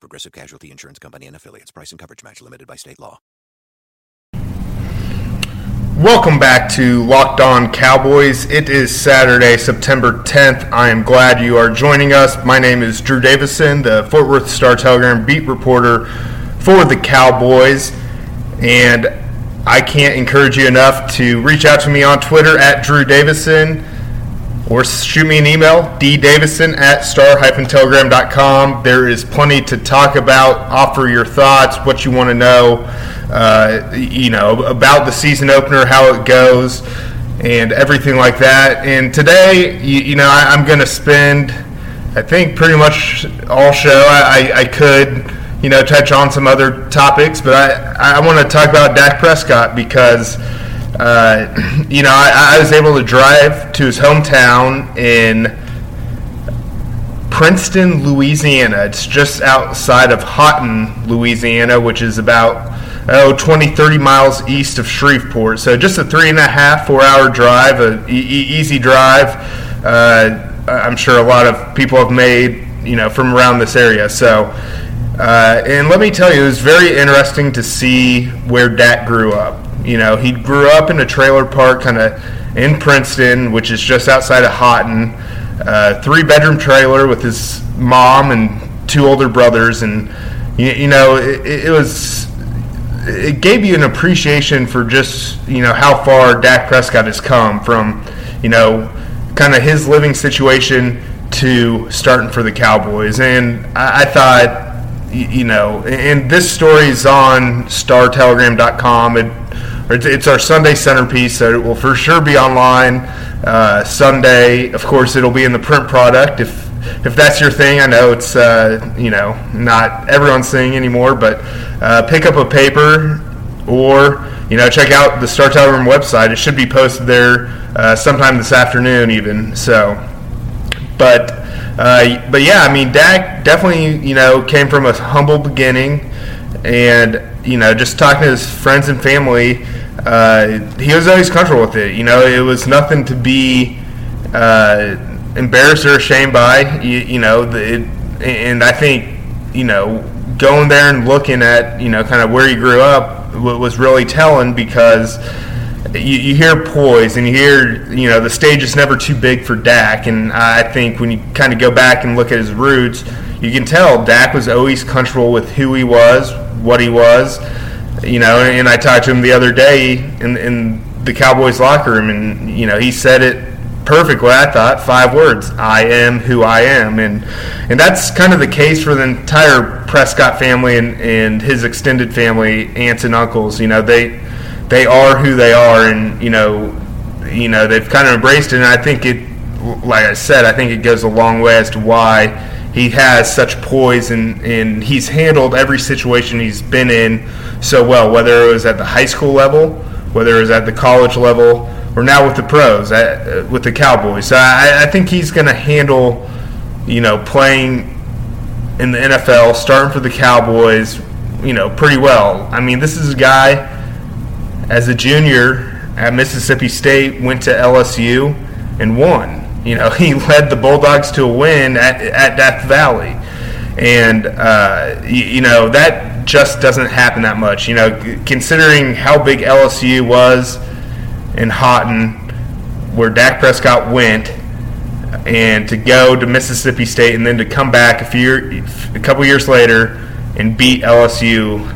Progressive Casualty Insurance Company and affiliates. Price and coverage match limited by state law. Welcome back to Locked On Cowboys. It is Saturday, September 10th. I am glad you are joining us. My name is Drew Davison, the Fort Worth Star Telegram beat reporter for the Cowboys. And I can't encourage you enough to reach out to me on Twitter at Drew Davison or shoot me an email, ddavison at star-telegram.com. There is plenty to talk about. Offer your thoughts, what you want to know, uh, you know, about the season opener, how it goes, and everything like that. And today, you, you know, I, am going to spend, I think, pretty much all show. I, I, I could, you know, touch on some other topics, but I, I want to talk about Dak Prescott because – uh, you know, I, I, was able to drive to his hometown in Princeton, Louisiana. It's just outside of Haughton, Louisiana, which is about oh, 20, 30 miles east of Shreveport. So just a three and a half, four hour drive, a easy drive. Uh, I'm sure a lot of people have made, you know, from around this area. So, uh, and let me tell you, it was very interesting to see where Dak grew up. You know, he grew up in a trailer park kind of in Princeton, which is just outside of Haughton. Uh, three bedroom trailer with his mom and two older brothers. And, you, you know, it, it was it gave you an appreciation for just you know how far Dak Prescott has come from you know kind of his living situation to starting for the Cowboys, and I, I thought you know, and this story is on StarTelegram.com. It it's, our Sunday centerpiece, so it will for sure be online uh, Sunday. Of course, it'll be in the print product if if that's your thing. I know it's uh, you know not everyone's thing anymore, but uh, pick up a paper or you know check out the Star Telegram website. It should be posted there uh, sometime this afternoon, even so. But uh, but yeah, I mean Dak definitely you know came from a humble beginning, and you know just talking to his friends and family uh, he was always comfortable with it. You know, it was nothing to be uh, embarrassed or ashamed by. You, you know, the, it, and I think you know going there and looking at you know kind of where he grew up was really telling because. You, you, hear poise and you hear you know the stage is never too big for Dak and I think when you kind of go back and look at his roots you can tell Dak was always comfortable with who he was what he was you know, and I talked to him the other day in, in the Cowboys locker room, and you know, he said it perfectly. I thought five words: "I am who I am," and and that's kind of the case for the entire Prescott family and, and his extended family, aunts and uncles. You know, they they are who they are, and you know, you know, they've kind of embraced it. And I think it, like I said, I think it goes a long way as to why he has such poise and, and he's handled every situation he's been in so well, whether it was at the high school level, whether it was at the college level, or now with the pros, uh, with the Cowboys. So I, I think he's going to handle, you know, playing in the NFL, starting for the Cowboys, you know, pretty well. I mean, this is a guy as a junior at Mississippi State, went to LSU and won. You know, he led the Bulldogs to a win at, at Death Valley. And, uh, you, you know, that just doesn't happen that much. You know, considering how big LSU was in Haughton, where Dak Prescott went, and to go to Mississippi State and then to come back a few, a couple years later and beat LSU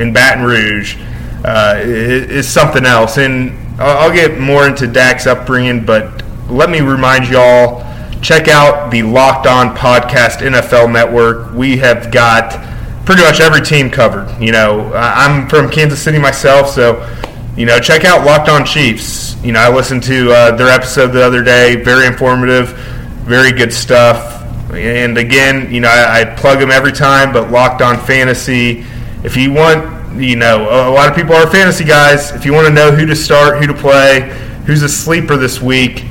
in Baton Rouge uh, is something else. And I'll get more into Dak's upbringing, but let me remind y'all check out the Locked On Podcast NFL Network. We have got pretty much every team covered. You know, I'm from Kansas City myself, so you know, check out Locked On Chiefs. You know, I listened to uh, their episode the other day. Very informative, very good stuff. And again, you know, I, I plug them every time. But Locked On Fantasy. If you want you know, a lot of people are fantasy guys. If you want to know who to start, who to play, who's a sleeper this week,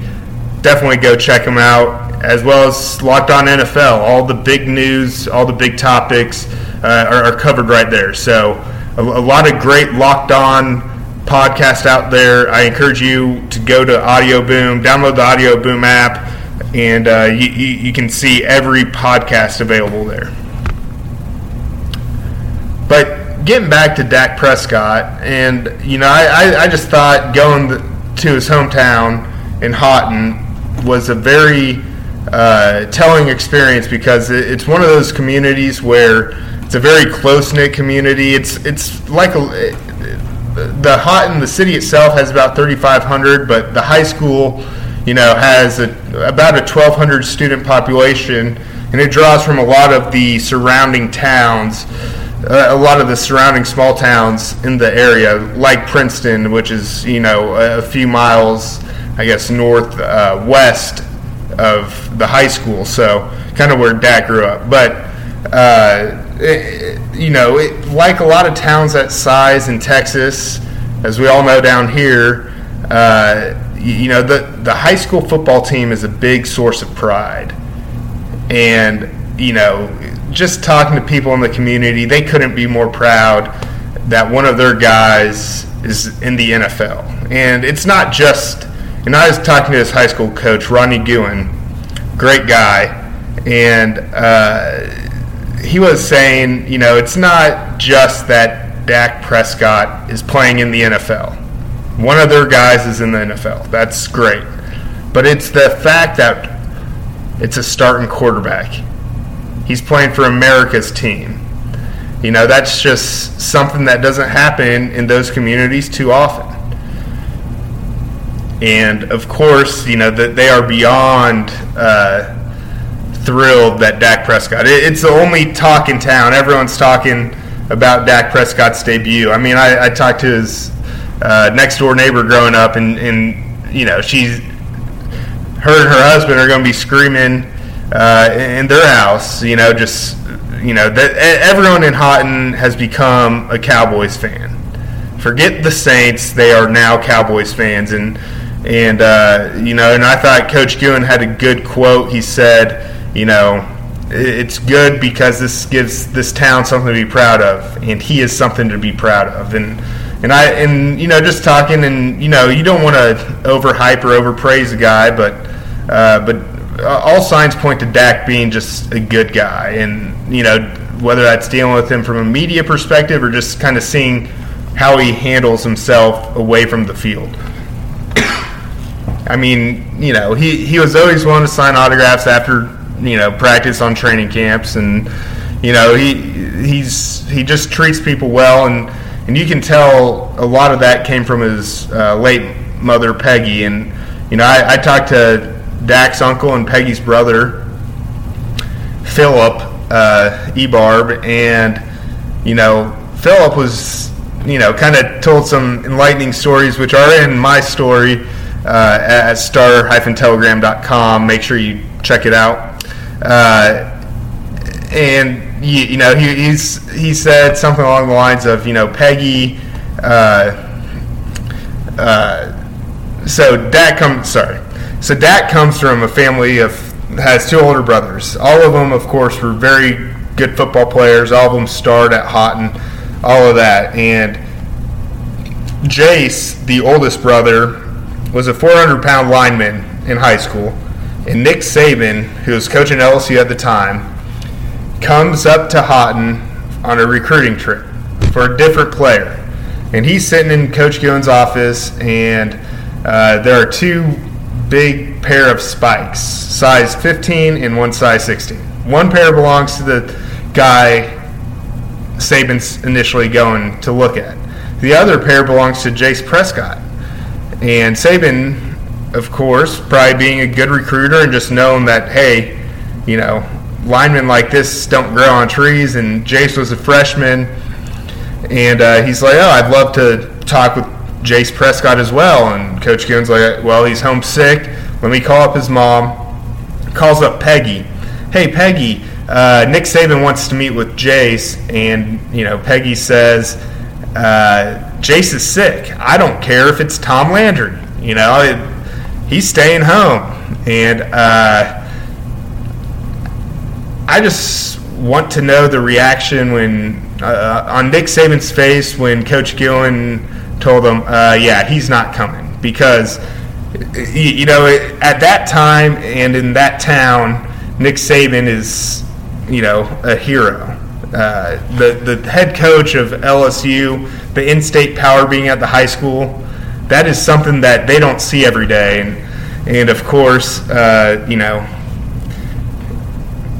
definitely go check them out. As well as Locked On NFL, all the big news, all the big topics uh, are, are, covered right there. So a, a lot of great Locked On podcasts out there. I encourage you to go to Audio Boom, download the Audio Boom app, and uh, you, you, you can see every podcast available there. But getting back to Dak Prescott, and you know, I, I, I just thought going to his hometown in Haughton was a very uh, telling experience because it's one of those communities where it's a very close knit community. It's it's like a, the in the city itself has about 3,500, but the high school, you know, has a, about a 1,200 student population, and it draws from a lot of the surrounding towns uh, a lot of the surrounding small towns in the area, like Princeton, which is you know a few miles, I guess, north uh, west of the high school. So kind of where Dak grew up, but. Uh, it, you know, it, like a lot of towns that size in Texas, as we all know down here, uh, you, you know, the, the high school football team is a big source of pride. And, you know, just talking to people in the community, they couldn't be more proud that one of their guys is in the NFL. And it's not just, and I was talking to his high school coach, Ronnie Guin, great guy, and uh, he was saying, you know, it's not just that Dak Prescott is playing in the NFL. One of their guys is in the NFL. That's great. But it's the fact that it's a starting quarterback He's playing for America's team. You know, that's just something that doesn't happen in those communities too often. And of course, you know, that they are beyond uh, thrilled that Dak Prescott. it's the only talk in town. Everyone's talking about Dak Prescott's debut. I mean, I, I talked to his uh, next door neighbor growing up, and, and you know, she's her and her husband are going to be screaming uh, in their house. You know, just you know that everyone in Haughton has become a Cowboys fan. Forget the Saints; they are now Cowboys fans, and and uh, you know, and I thought Coach Guin had a good quote. He said, you know. It's good because this gives this town something to be proud of, and he is something to be proud of. And and I and you know just talking and you know you don't want to overhype or overpraise a guy, but uh, but all signs point to Dak being just a good guy, and you know whether that's dealing with him from a media perspective or just kind of seeing how he handles himself away from the field. I mean, you know, he, he was always willing to sign autographs after you know practice on training camps, and you know he he's he just treats people well, and and you can tell a lot of that came from his uh, late mother Peggy, and you know I, I talked to Dak's uncle and Peggy's brother, Philip uh, Ebarb, and you know Philip was you know kind of told some enlightening stories, which are in my story uh, at star-telegram.com. Make sure you check it out. Uh, and you, you, know he, he's he said something along the lines of you know Peggy. Uh, uh, so Dak comes sorry so Dak comes from a family of has two older brothers. All of them, of course, were very good football players. All of them starred at Haughton, all of that. And Jace, the oldest brother, was a 400 pound lineman in high school. And Nick Saban, who was coaching LSU at the time, comes up to Haughton on a recruiting trip for a different player. And he's sitting in Coach Guin's office, and uh, there are two big pair of spikes, size 15 and one size 16. One pair belongs to the guy Saban's initially going to look at. The other pair belongs to Jace Prescott. And Saban, of course, probably being a good recruiter and just knowing that, hey, you know, linemen like this don't grow on trees. And Jace was a freshman. And uh, he's like, oh, I'd love to talk with Jace Prescott as well. And Coach Guin's like, well, he's homesick. Let me call up his mom. Calls up Peggy. Hey, Peggy, uh, Nick Saban wants to meet with Jace. And, you know, Peggy says, uh, Jace is sick. I don't care if it's Tom Landry. You know, it, he's staying home, and uh, I just want to know the reaction when uh, on Nick Saban's face when Coach Gillen told him, uh, "Yeah, he's not coming," because you know at that time and in that town, Nick Saban is you know a hero. Uh, the the head coach of LSU, the in-state power being at the high school, that is something that they don't see every day, and and of course, uh, you know,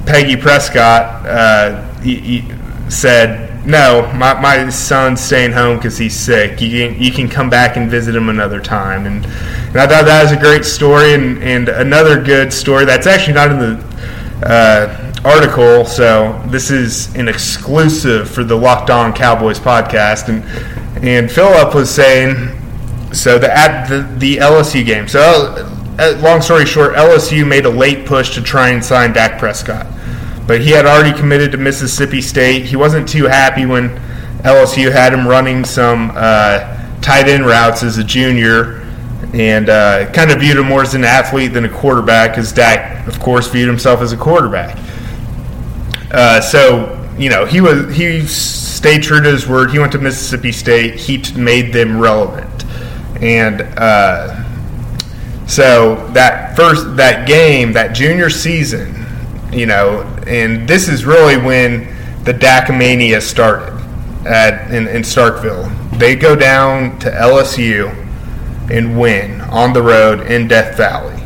Peggy Prescott uh, he, he said, "No, my, my son's staying home because he's sick. You can you can come back and visit him another time." And, and I thought that was a great story, and, and another good story that's actually not in the uh, article. So this is an exclusive for the Locked On Cowboys podcast, and and Philip was saying so the at the, the LSU game. So uh, long story short, LSU made a late push to try and sign Dak Prescott, but he had already committed to Mississippi State. He wasn't too happy when LSU had him running some uh, tight end routes as a junior and uh, kind of viewed him more as an athlete than a quarterback, because Dak, of course, viewed himself as a quarterback. Uh, so you know he was he stayed true to his word. He went to Mississippi State. He t- made them relevant, and uh, so that first that game, that junior season, you know, and this is really when the Dakamania started at in, in Starkville. They go down to LSU and win on the road in Death Valley,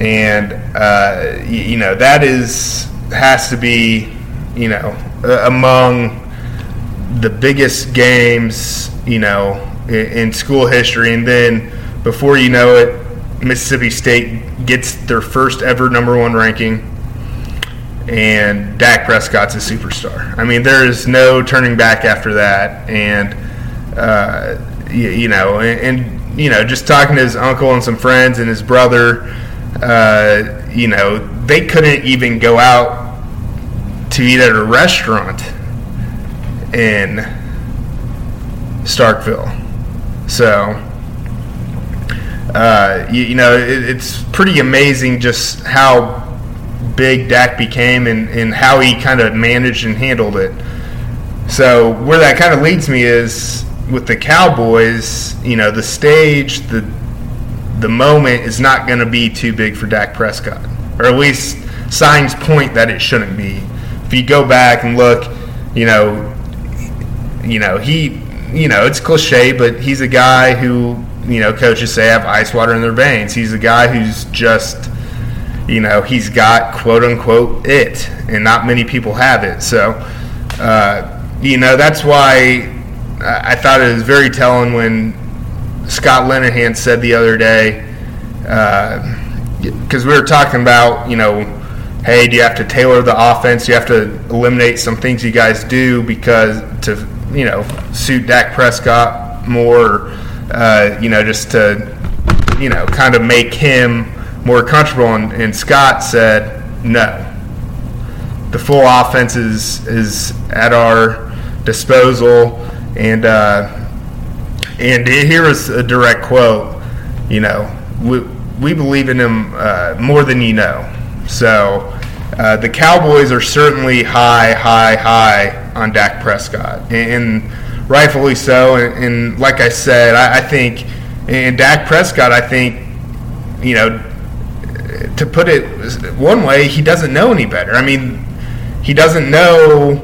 and uh, you know that is has to be, you know, among the biggest games, you know, in, in, school history. And then before you know it, Mississippi State gets their first ever number one ranking, and Dak Prescott's a superstar. I mean, there is no turning back after that. And, uh, you, you, know, and, and, you know, just talking to his uncle and some friends and his brother, uh, you know, they couldn't even go out to eat at a restaurant in Starkville. So, uh, you, you, know, it, it's pretty amazing just how big Dak became and, and how he kind of managed and handled it. So, where that kind of leads me is with the Cowboys, you know, the stage, the the moment is not going to be too big for Dak Prescott or at least signs point that it shouldn't be. If you go back and look, you know, you know he, you know, it's cliche, but he's a guy who you know coaches say have ice water in their veins. He's a guy who's just, you know, he's got quote unquote it, and not many people have it. So, uh, you know, that's why I thought it was very telling when Scott Linehan said the other day. Uh, because we were talking about, you know, hey, do you have to tailor the offense? Do you have to eliminate some things you guys do because to, you know, suit Dak Prescott more, uh, you know, just to, you know, kind of make him more comfortable. And, and Scott said, no. The full offense is, is at our disposal. And, uh, and here is a direct quote, you know, we, we believe in him uh, more than you know. So uh, the Cowboys are certainly high, high, high on Dak Prescott, and, and rightfully so. And, and, like I said, I, I think, and Dak Prescott, I think, you know, to put it one way, he doesn't know any better. I mean, he doesn't know,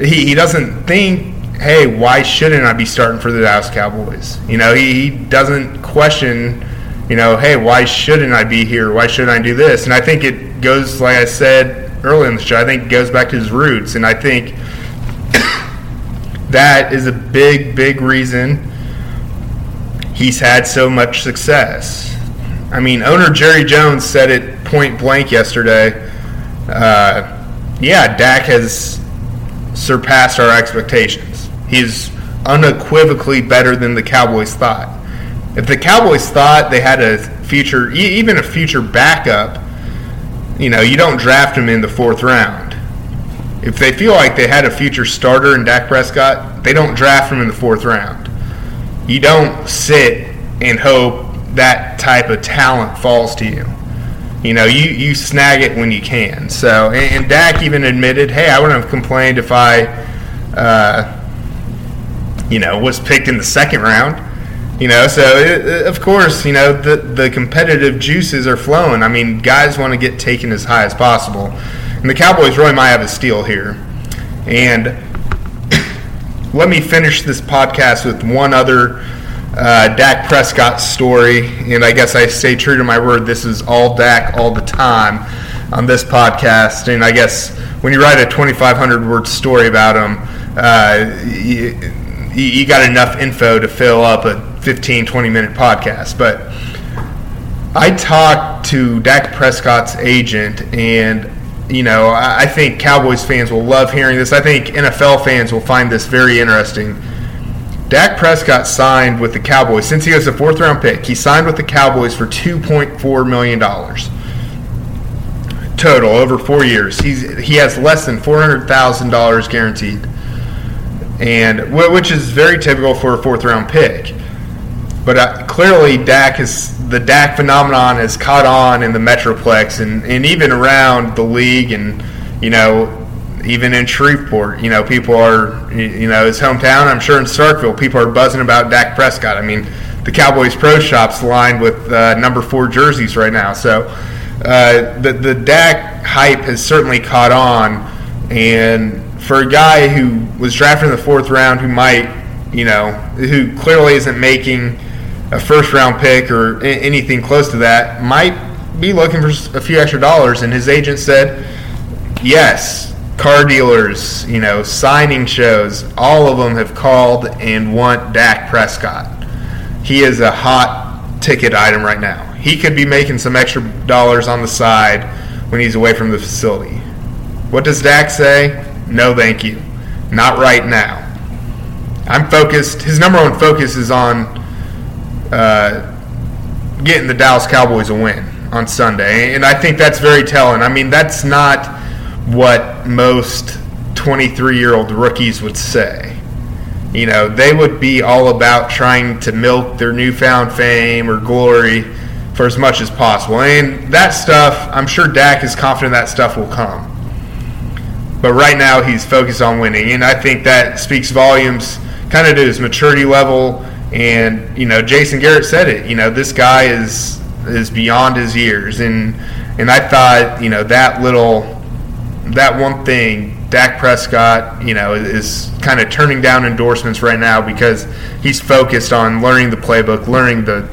he, he doesn't think hey, why shouldn't I be starting for the Dallas Cowboys? You know, he, he doesn't question you know, hey, why shouldn't I be here? Why shouldn't I do this? And I think it goes, like I said earlier in the show, I think it goes back to his roots. And I think that is a big, big reason he's had so much success. I mean, owner Jerry Jones said it point blank yesterday. Uh, yeah, Dak has surpassed our expectations. He's unequivocally better than the Cowboys thought if the Cowboys thought they had a future, even a future backup, you know, you don't draft him in the fourth round. if they feel like they had a future starter in Dak Prescott, they don't draft him in the fourth round. You don't sit and hope that type of talent falls to you. You know, you, you snag it when you can. So, and, and Dak even admitted, hey, I wouldn't have complained if I, uh, you know, was picked in the second round. You know, so it, of course, you know the the competitive juices are flowing. I mean, guys want to get taken as high as possible, and the Cowboys really might have a steal here. And let me finish this podcast with one other uh, Dak Prescott story, and I guess I stay true to my word. This is all Dak all the time on this podcast, and I guess when you write a 2,500 word story about him, uh, you, you got enough info to fill up a 15, 20 minute podcast. But I talked to Dak Prescott's agent, and you know, I think Cowboys fans will love hearing this. I think NFL fans will find this very interesting. Dak Prescott signed with the Cowboys since he was a fourth round pick. He signed with the Cowboys for $2.4 million total over four years. He's, he has less than $400,000 guaranteed, and which is very typical for a fourth round pick. But uh, clearly, Dak has the Dak phenomenon has caught on in the Metroplex and, and even around the league, and you know, even in Shreveport, you know, people are, you know, his hometown. I'm sure in Starkville, people are buzzing about Dak Prescott. I mean, the Cowboys Pro Shop's lined with uh, number four jerseys right now. So uh, the the Dak hype has certainly caught on, and for a guy who was drafted in the fourth round, who might, you know, who clearly isn't making a first round pick or anything close to that, might be looking for a few extra dollars. And his agent said, yes, car dealers, you know, signing shows, all of them have called and want Dak Prescott. He is a hot ticket item right now. He could be making some extra dollars on the side when he's away from the facility. What does Dak say? No, thank you. Not right now. I'm focused. His number one focus is on uh, getting the Dallas Cowboys a win on Sunday, and I think that's very telling. I mean, that's not what most 23 year old rookies would say. You know, they would be all about trying to milk their newfound fame or glory for as much as possible. And that stuff, I'm sure Dak is confident that stuff will come. But right now, he's focused on winning. And I think that speaks volumes kind of to his maturity level. And, you know, Jason Garrett said it. You know, this guy is is beyond his years. And, and I thought, you know, that little that one thing, Dak Prescott, you know, is kind of turning down endorsements right now because he's focused on learning the playbook, learning the,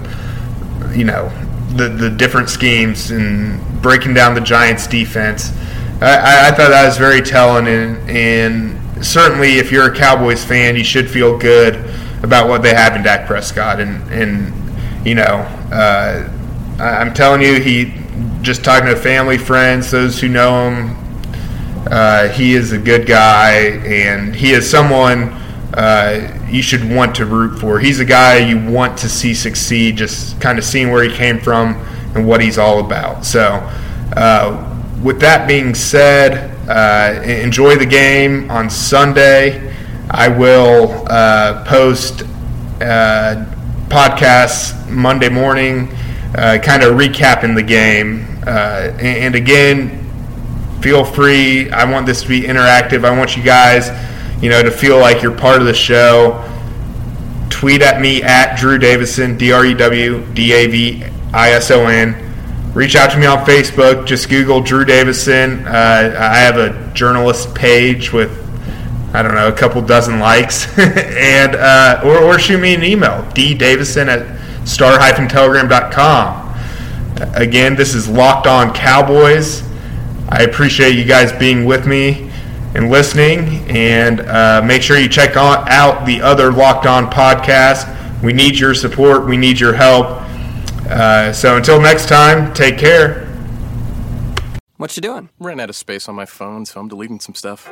you know, the the different schemes and breaking down the Giants' defense. I, I thought that was very telling, and, and certainly if you're a Cowboys fan, you should feel good about what they have in Dak Prescott, and and you know, uh, I'm telling you, he just talking to family, friends, those who know him, uh, he is a good guy, and he is someone uh, you should want to root for. He's a guy you want to see succeed, just kind of seeing where he came from and what he's all about. So, uh, with that being said, uh, enjoy the game on Sunday. I will uh, post podcasts Monday morning, kind of recapping the game. and again, feel free. I want this to be interactive. I want you guys, you know, to feel like you're part of the show. Tweet at me at Drew Davison, D R E W D A V I S O N. Reach out to me on Facebook. Just Google Drew Davison. Uh, I have a journalist page with I don't know a couple dozen likes, and uh, or, or shoot me an email d davison at star-telegram.com. Again, this is Locked On Cowboys. I appreciate you guys being with me and listening. And uh, make sure you check on, out the other Locked On podcast. We need your support. We need your help. Uh, so until next time, take care. What you doing? Ran out of space on my phone, so I'm deleting some stuff.